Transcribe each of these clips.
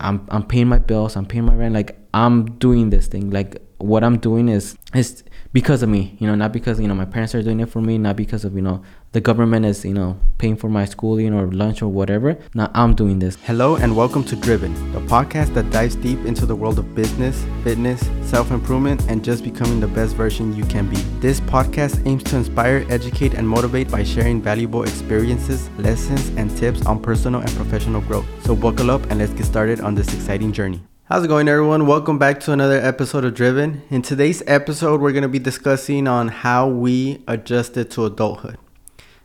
I'm I'm paying my bills, I'm paying my rent. Like I'm doing this thing. Like what I'm doing is is because of me, you know, not because you know my parents are doing it for me, not because of you know the government is you know paying for my schooling or lunch or whatever. Now I'm doing this. Hello and welcome to Driven, the podcast that dives deep into the world of business, fitness, self improvement, and just becoming the best version you can be. This podcast aims to inspire, educate, and motivate by sharing valuable experiences, lessons, and tips on personal and professional growth. So buckle up and let's get started on this exciting journey. How's it going, everyone? Welcome back to another episode of Driven. In today's episode, we're going to be discussing on how we adjusted to adulthood.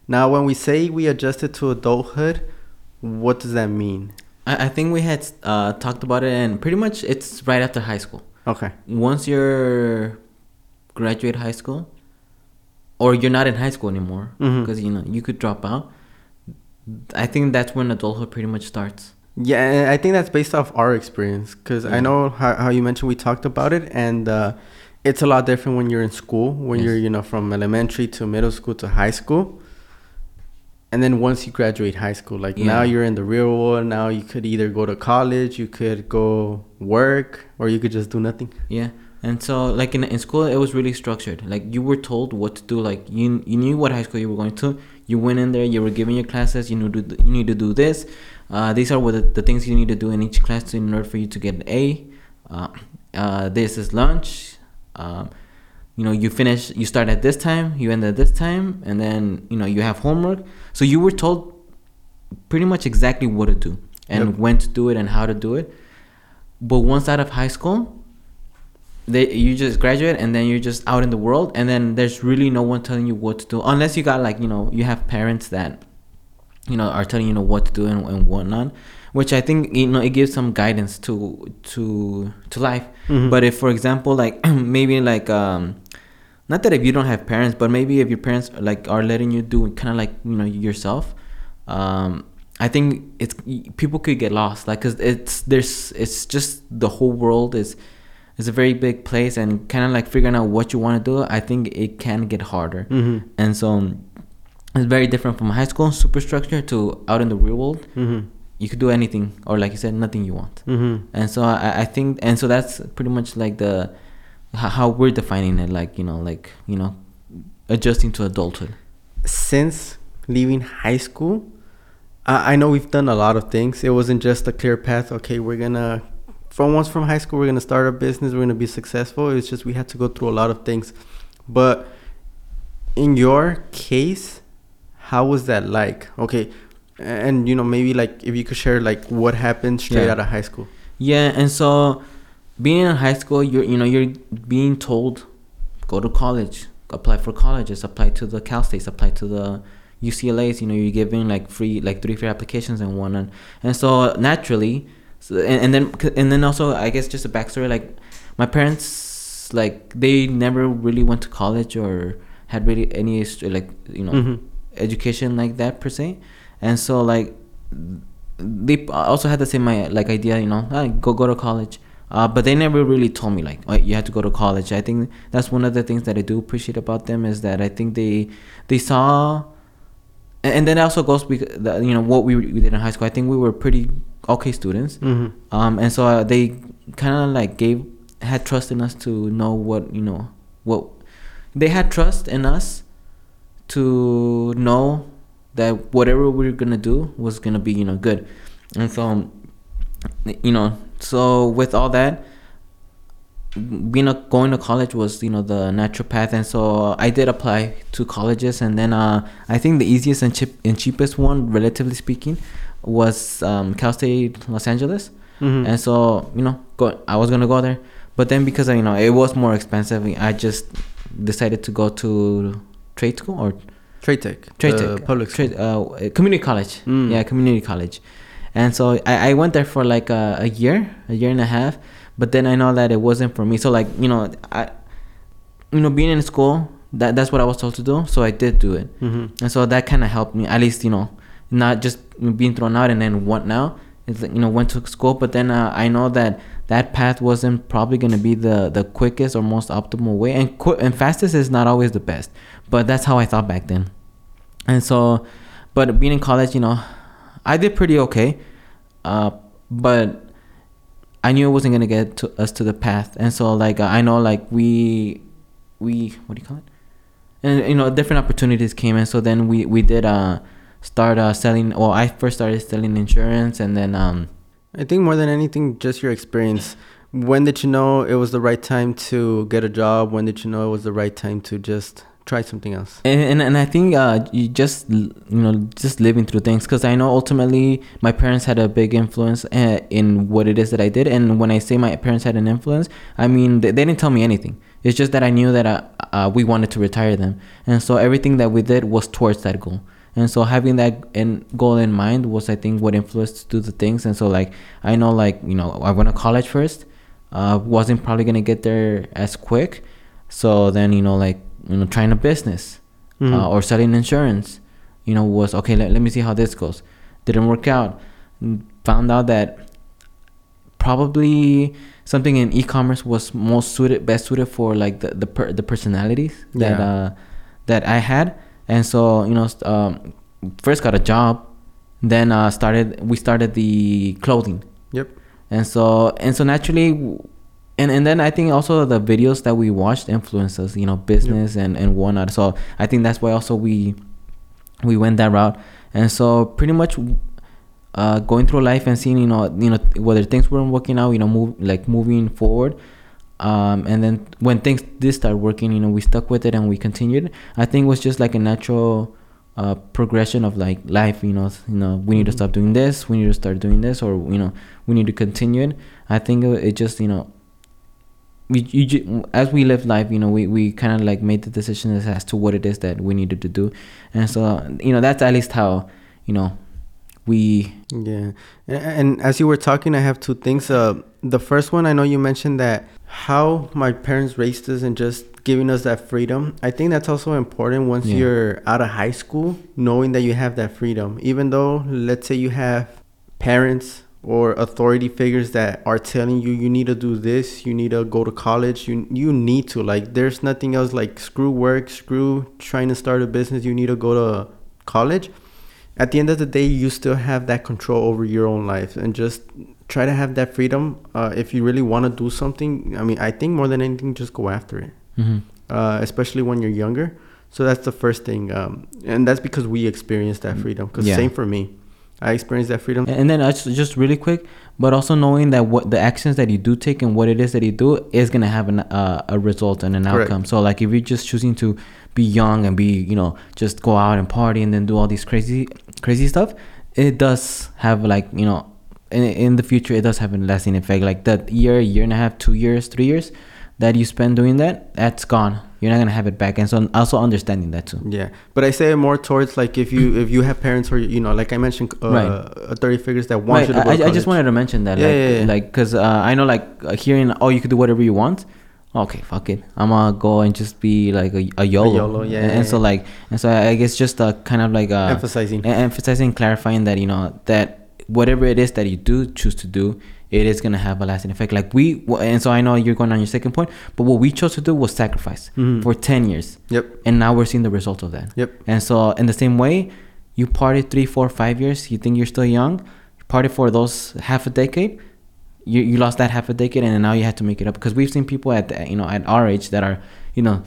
Now, when we say we adjusted to adulthood, what does that mean? I, I think we had uh, talked about it, and pretty much it's right after high school. Okay. Once you're graduate high school, or you're not in high school anymore, because you know you could drop out. I think that's when adulthood pretty much starts. Yeah, and I think that's based off our experience because I know how, how you mentioned we talked about it, and uh, it's a lot different when you're in school, when Yes. you're, you know, from elementary to middle school to high school. And then once you graduate high school, like now you're in the real world. Now you could either go to college, you could go work, or you could just do nothing. Yeah. And so like in, in school it was really structured. Like you were told what to do. Like you you knew what high school you were going to. You went in there, you were given your classes, you knew to do, you need to do this. Uh, these are what the, the things you need to do in each class in order for you to get an A. Uh, uh, this is lunch. Um, you know, you finish you start at this time, you end at this time, and then, you know, you have homework. So you were told pretty much exactly what to do and Yep. when to do it and how to do it. But once out of high school, they you just graduate and then you're just out in the world and then there's really no one telling you what to do unless you got like you know you have parents that you know are telling you know what to do and, and whatnot which i think you know it gives some guidance to to to life Mhm. but if for example like maybe like um not that if you don't have parents but maybe if your parents like are letting you do kind of like you know yourself um i think it's people could get lost like because it's there's it's just the whole world is is a very big place and kind of like figuring out what you want to do i think it can get harder Mm-hmm. and so it's very different from high school superstructure to out in the real world Mm-hmm. you could do anything or like you said nothing you want Mm-hmm. and so I, I think and so that's pretty much like the how we're defining it like you know like you know adjusting to adulthood since leaving high school, I, I know we've done a lot of things. It wasn't just a clear path. Okay, we're gonna from once from high school, we're gonna start a business. We're gonna be successful. It's just we had to go through a lot of things. But in your case, how was that like? Okay, and you know maybe like if you could share like what happened straight Yeah. out of high school. yeah and so being in high school you're you know you're being told go to college apply for colleges apply to the cal states apply to the uclas you know you're giving like free like three free applications and one, and and so naturally so, and, and then and then also i guess just a backstory like my parents like they never really went to college or had really any like you know Mhm. education like that per se and so like they also had the same like idea you know ah, go go to college uh, but they never really told me like oh, you had to go to college. I think that's one of the things that i do appreciate about them is that i think they they saw and, and then also goes because the, you know what we, we did in high school. I think we were pretty okay students. Mm-hmm. um and so uh, they kind of like gave had trust in us to know what you know what they had trust in us to know that whatever we were gonna do was gonna be you know good. And so um, you know so with all that being a, going to college was you know the natural path. And so i did apply to colleges. And then uh, i think the easiest and, cheap, and cheapest one relatively speaking was um, cal state los angeles. Mm-hmm. and so you know go i was gonna go there. But then because you know it was more expensive i just decided to go to trade school or Trade Tech, trade tech. public school. trade uh, community college. Mm. yeah community college and so I, I went there for like a, a year a year and a half but then i know that it wasn't for me. So like you know i you know being in school that that's what i was told to do so i did do it. Mm-hmm. and so that kind of helped me at least you know not just being thrown out and then what now? It's like, you know went to school but then uh, i know that that path wasn't probably going to be the the quickest or most optimal way. And qu- and fastest is not always the best but that's how i thought back then. And so but being in college you know i did pretty okay uh but I knew it wasn't gonna get to us to the path, and so like I know like we we what do you call it? And you know different opportunities came, and so then we we did uh start uh selling. Well, I first started selling insurance, and then um. I think more than anything, just your experience. When did you know it was the right time to get a job? When did you know it was the right time to just try something else? And and, and I think uh, you just you know just living through things because I know ultimately my parents had a big influence uh, in what it is that I did. And when I say my parents had an influence, I mean they, they didn't tell me anything. It's just that I knew that uh, uh, we wanted to retire them, and so everything that we did was towards that goal. And so having that in goal in mind was I think what influenced to do the things. And so like I know like you know I went to college first, uh, wasn't probably gonna get there as quick. So then you know like you know trying a business Mhm. uh, or selling insurance, you know was okay. Let, let me see how this goes. Didn't work out. Found out that probably something in e-commerce was most suited best suited for like the the, per, the personalities that Yeah. uh that I had and so you know um, first got a job then uh started we started the clothing Yep. and so and so naturally and and then I think also the videos that we watched influenced us you know business and and whatnot. So I think that's why also we we went that route. And so pretty much uh, going through life and seeing you know you know whether things weren't working out you know move like moving forward um, and then when things did start working you know we stuck with it and we continued. I think it was just like a natural uh, progression of like life you know you know we need to Mhm. stop doing this we need to start doing this or you know we need to continue it. I think it just you know we you, ju- as we live life you know we, we kind of like made the decision as, as to what it is that we needed to do and so you know that's at least how you know we Yeah. And, and as you were talking, I have two things. Uh, the first one, I know you mentioned that how my parents raised us and just giving us that freedom. I think that's also important once Yeah. you're out of high school, knowing that you have that freedom. Even though, let's say, you have parents or authority figures that are telling you you need to do this, you need to go to college, you you need to like. There's nothing else like screw work, screw trying to start a business. You need to go to college at the end of the day you still have that control over your own life and just try to have that freedom uh, if you really want to do something i mean i think more than anything just go after it mhm. uh, especially when you're younger so that's the first thing um, and that's because we experienced that freedom because Yeah. same for me i experienced that freedom And then uh, just just really quick, but also knowing that what the actions that you do take and what it is that you do is gonna have an, uh, a result and an Correct. outcome. So like if you're just choosing to be young and be you know just go out and party and then do all these crazy crazy stuff, it does have like you know in, in the future it does have a lasting effect. Like that year, year and a half, two years, three years that you spend doing that, that's gone. You're not gonna have it back. And so also understanding that too. Yeah, but I say it more towards like if you if you have parents or you know like I mentioned uh, Right. authority figures that want Right. you to go I, to I just wanted to mention that, Yeah, like, yeah, yeah. like, cause uh, I know, like, uh, hearing, oh, you could do whatever you want. Okay, fuck it. I'm gonna go and just be like a, a YOLO. YOLO, yeah, And, and so, like, and so I guess just uh, kind of like uh, emphasizing emphasizing, clarifying that you know that whatever it is that you do choose to do, it is gonna have a lasting effect. Like we, and so I know you're going on your second point, but what we chose to do was sacrifice Mhm. for ten years, yep and now we're seeing the results of that. yep And so, in the same way, you party three, four, five years. You think you're still young. You party for those half a decade. You you lost that half a decade, and now you have to make it up because we've seen people at you know at our age that are you know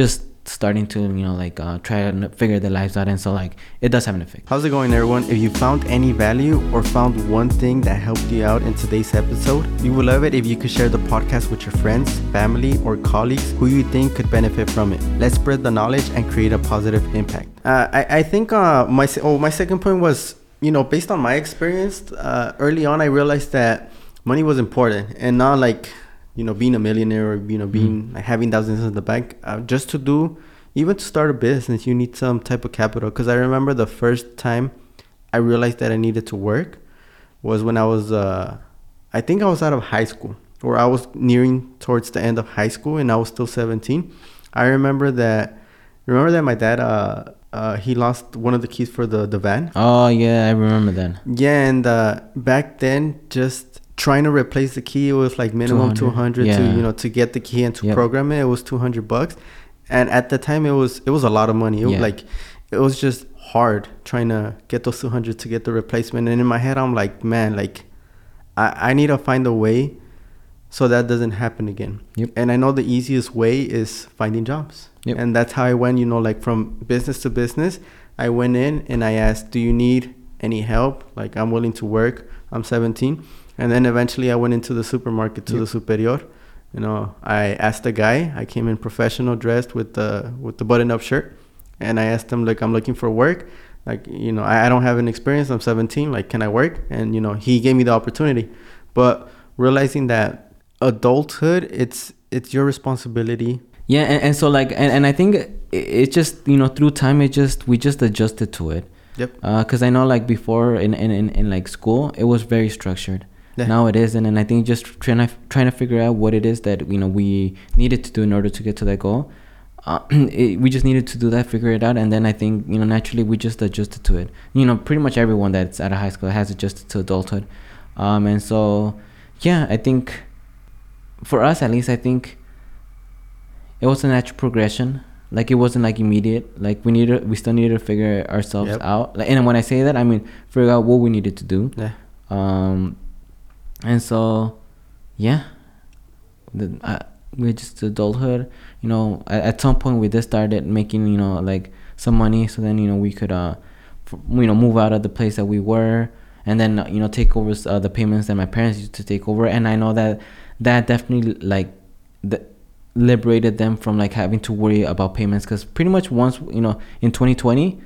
just starting to you know like uh, try and figure their lives out, and so like it does have an effect. How's it going, everyone? If you found any value or found one thing that helped you out in today's episode, we would love it if you could share the podcast with your friends, family, or colleagues who you think could benefit from it. Let's spread the knowledge and create a positive impact. Uh, I, I think uh, my oh my second point was you know based on my experience uh, early on, I realized that money was important and not like you know being a millionaire or you know being like, having thousands in the bank. Uh, just to do even to start a business, you need some type of capital. Because I remember the first time I realized that I needed to work was when I was, uh, I think I was out of high school or I was nearing towards the end of high school and I was still 17. I remember that, remember that my dad, uh, uh, he lost one of the keys for the, the van. Oh yeah, I remember that. Yeah, and uh, back then, just trying to replace the key, it was like minimum 200, 200, to you know to get the key and to Yep. program it. It was 200 bucks, and at the time, it was it was a lot of money. It was Yeah. like it was just hard trying to get those 200 to get the replacement. And in my head, I'm like, man, like I I need to find a way so that doesn't happen again. Yep. And I know the easiest way is finding jobs. Yep. And that's how I went, you know, like from business to business. I went in and I asked, "Do you need any help? Like I'm willing to work. I'm 17." And then eventually I went into the supermarket to Yep. the Superior. You know, I asked the guy. I came in professional dressed with the with the button-up shirt, and I asked him like, "I'm looking for work. Like, you know, I, I don't have an experience. I'm 17. Like, can I work?" And you know, he gave me the opportunity. But realizing that adulthood, it's it's your responsibility. Yeah, and, and so like, and, and I think it, it just you know through time it just we just adjusted to it. Yep. Uh, because I know like before in, in, in, in like school it was very structured. Yeah. Now it isn't, and I think just trying to trying to figure out what it is that you know we needed to do in order to get to that goal. Uh, it, we just needed to do that, figure it out, and then I think you know naturally we just adjusted to it. You know, pretty much everyone that's out of high school has adjusted to adulthood, um, and so yeah, I think for us at least, I think it was a natural progression. Like it wasn't like immediate. Like we needed, we still needed to figure ourselves Yep. out. Like, and when I say that, I mean figure out what we needed to do. Yeah. Um, and so, yeah, the, uh, we just adulthood. You know, at, at some point we just started making you know like some money, so then you know we could uh, f- you know move out of the place that we were, and then uh, you know take over uh, the payments that my parents used to take over. And I know that that definitely like the liberated them from like having to worry about payments because pretty much once you know in 2020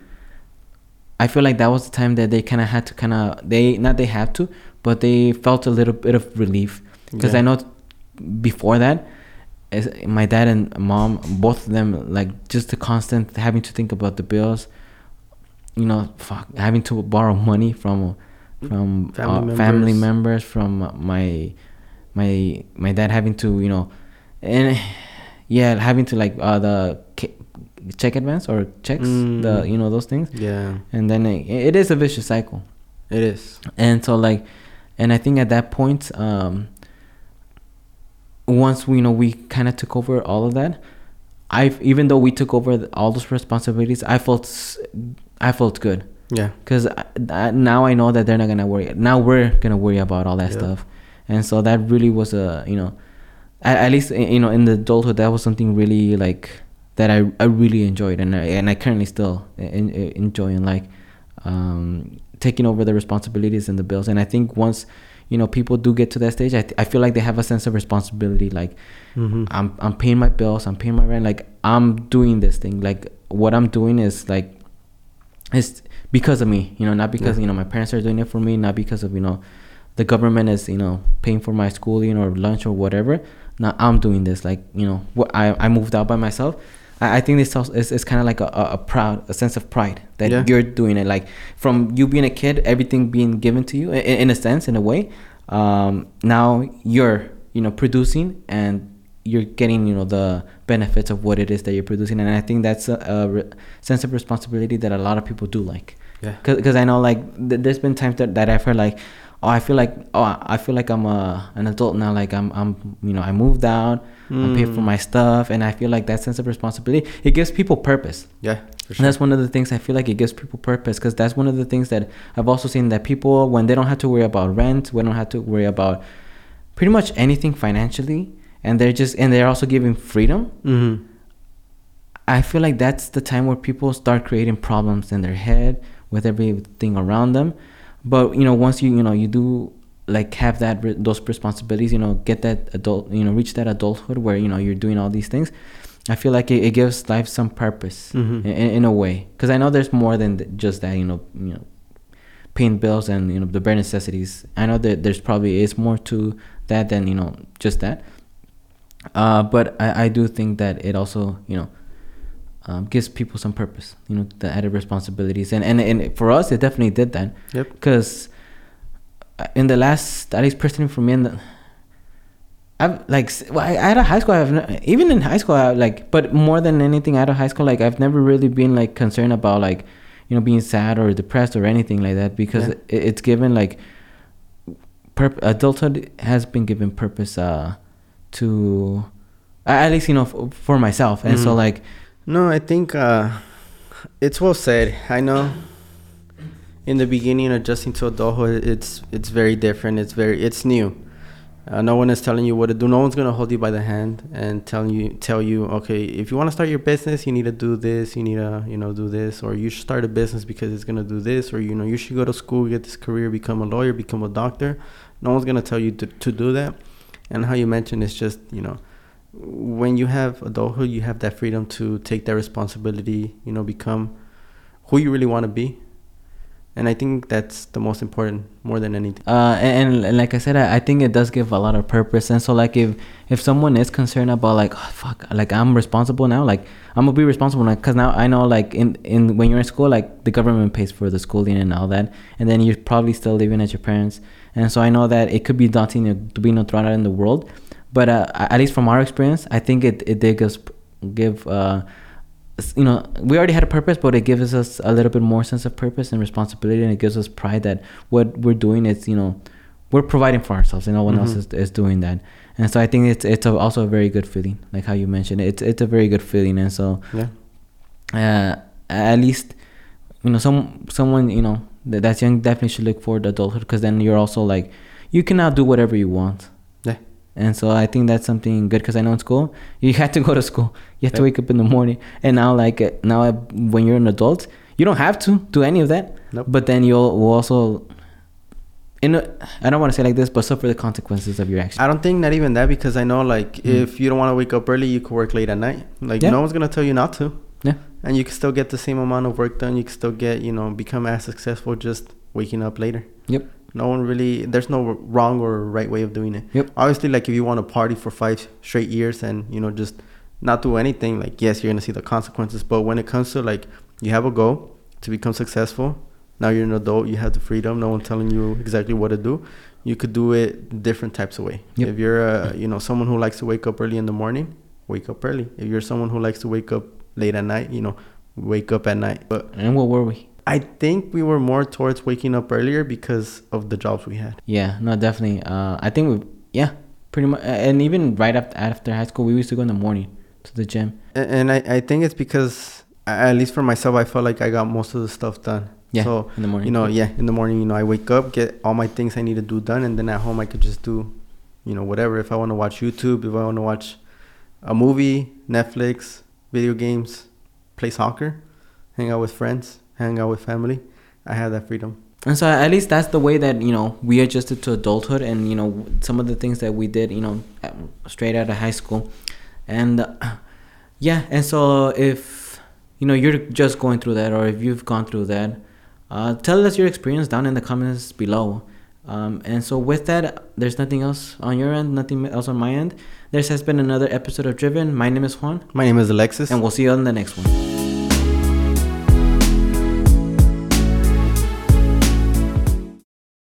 I feel like that was the time that they kind of had to kind of they not they had to, but they felt a little bit of relief because Yeah. I know before that, as my dad and mom, both of them, like just the constant having to think about the bills, you know, fuck, having to borrow money from from Family uh, family members. members, from my my my dad having to you know, and yeah, having to like uh the check advance or checks the Mm. you know those things Yeah. and then it, it is a vicious cycle It is. and so like and i think at that point um once we you know we kind of took over all of that i even though we took over all those responsibilities i felt i felt good Yeah. because now i know that they're not gonna worry now we're gonna worry about all that Yeah. stuff and so that really was a you know at, at least you know in the adulthood that was something really like that i, I really enjoyed and I, and I currently still en- en- enjoy and like um, taking over the responsibilities and the bills and i think once you know people do get to that stage i, th- I feel like they have a sense of responsibility like Mm-hmm. I'm I'm paying my bills, I'm paying my rent, like I'm doing this thing. Like what I'm doing is like it's because of me, you know, not because, Yeah. you know, my parents are doing it for me, not because of, you know, the government is, you know, paying for my schooling or lunch or whatever. Now I'm doing this. Like, you know, what I, I moved out by myself. I, I think this is kind of like a, a, a proud, a sense of pride that Yeah. you're doing it. Like from you being a kid, everything being given to you in, in a sense, in a way. Um, now you're, you know, producing and you're getting you know the benefits of what it is that you're producing and i think that's a, a re- sense of responsibility that a lot of people do like Yeah. because i know like th- there's been times that, that i've heard like oh i feel like oh i feel like i'm a, an adult now like i'm i'm you know i moved out i'm paid for Mm. my stuff and i feel like that sense of responsibility it gives people purpose Yeah. For and that's one of the things I feel like it gives people purpose because that's one of the things that I've also seen that people, when they don't have to worry about rent, we don't have to worry about pretty much anything financially, and they're just, and they're also giving freedom. Mm-hmm. I feel like that's the time where people start creating problems in their head with everything around them. But, you know, once you, you know, you do like have that, those responsibilities, you know, get that adult, you know, reach that adulthood where, you know, you're doing all these things. I feel like it, it gives life some purpose Mhm. in, in a way because i know there's more than just that you know you know paying bills and you know the bare necessities i know that there's probably is more to that than you know just that uh, but I, I do think that it also you know um, gives people some purpose you know the added responsibilities and and, and for us it definitely did that Yep. because in the last at least personally for me in the I've like well, I, out of high school I've ne- even in high school I like but more than anything out of high school like I've never really been like concerned about like you know being sad or depressed or anything like that because Yeah. it, it's given like purp- adulthood has been given purpose uh to at least you know f- for myself and so Mhm. like No, I think uh, it's well said. I know in the beginning, adjusting to adulthood, it's it's very different. It's very it's new. Uh, no one is telling you what to do. No one's gonna hold you by the hand and tell you tell you, okay, if you want to start your business, you need to do this. You need to you know do this, or you should start a business because it's gonna do this, or you know you should go to school, get this career, become a lawyer, become a doctor. No one's gonna tell you to, to do that. And how you mentioned, it's just you know when you have adulthood, you have that freedom to take that responsibility. You know, become who you really want to be and I think that's the most important more than anything. Uh, and, and like I said, I, I, think it does give a lot of purpose. And so, like, if if someone is concerned about like, oh, fuck, like I'm responsible now, like I'm gonna be responsible now, cause now I know like in in when you're in school, like the government pays for the schooling and all that, and then you're probably still living at your parents, and so I know that it could be daunting to be not thrown out in the world, but uh, at least from our experience, I think it it did give give uh you know we already had a purpose but it gives us a little bit more sense of purpose and responsibility and it gives us pride that what we're doing is you know we're providing for ourselves and no one mm-hmm. else is, is doing that. And so i think it's it's a, also a very good feeling like how you mentioned it's it's a very good feeling and so yeah. uh, at least you know some someone you know that, that's young definitely should look forward to adulthood because then you're also like you can now do whatever you want and so I think that's something good because I know in school you had to go to school, you have to wake up in the morning, and now like now when you're an adult, you don't have to do any of that. Nope. But then you'll also, in a, I don't want to say like this, but suffer the consequences of your actions. I don't think not even that because I know like mm if you don't want to wake up early, you could work late at night. Like yeah. no one's gonna tell you not to. Yeah. And you can still get the same amount of work done. You can still get you know become as successful just waking up later. Yep no one really there's no wrong or right way of doing it. Yep. Obviously like if you want to party for five straight years and you know just not do anything like yes you're gonna see the consequences. But when it comes to like you have a goal to become successful now you're an adult you have the freedom no one telling you exactly what to do you could do it different types of way. Yep. if you're a you know someone who likes to wake up early in the morning wake up early. If you're someone who likes to wake up late at night you know wake up at night. But and what were we I think we were more towards waking up earlier because of the jobs we had. Yeah, no, definitely. Uh, I think we, yeah, pretty much. And even right after, after high school, we used to go in the morning to the gym. And, and I, I think it's because, at least for myself, I felt like I got most of the stuff done. Yeah, so, in the morning. You know, yeah, in the morning, you know, I wake up, get all my things I need to do done, and then at home I could just do, you know, whatever. If I want to watch YouTube, if I want to watch a movie, Netflix, video games, play soccer, hang out with friends, hang out with family, I have that freedom. And so at least that's the way that you know we adjusted to adulthood, and you know some of the things that we did, you know, straight out of high school, and uh, yeah. And so if you know you're just going through that, or if you've gone through that, uh, tell us your experience down in the comments below. Um, and so with that, there's nothing else on your end, nothing else on my end. This has been another episode of Driven. My name is Juan. My name is Alexis, and we'll see you on the next one.